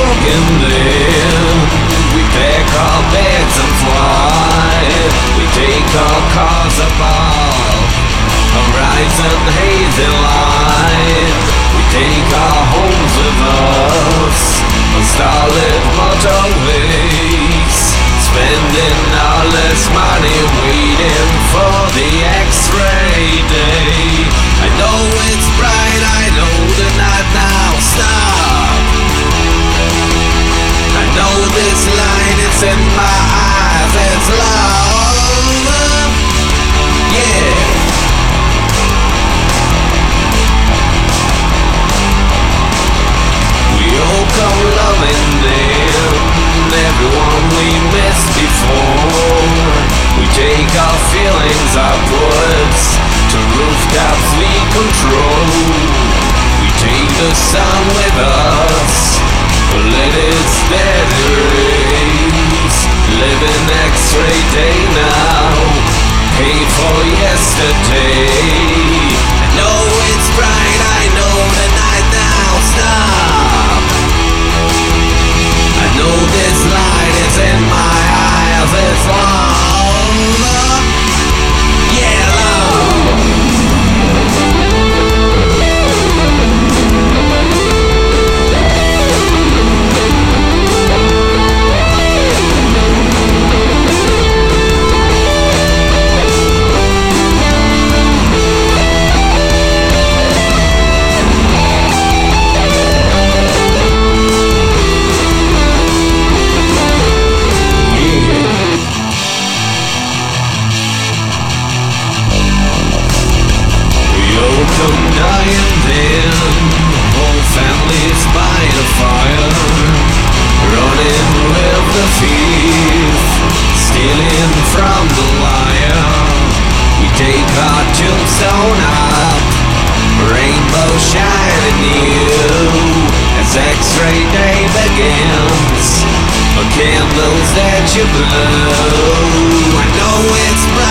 broken land. We pack our bags and fly. We take our cars above horizon rising hazy line. doubts control. We take the sun with us, let it steadily. Live an X-ray day now, pay for yesterday. shining new As x-ray day begins. A candles that you blow I know it's bright.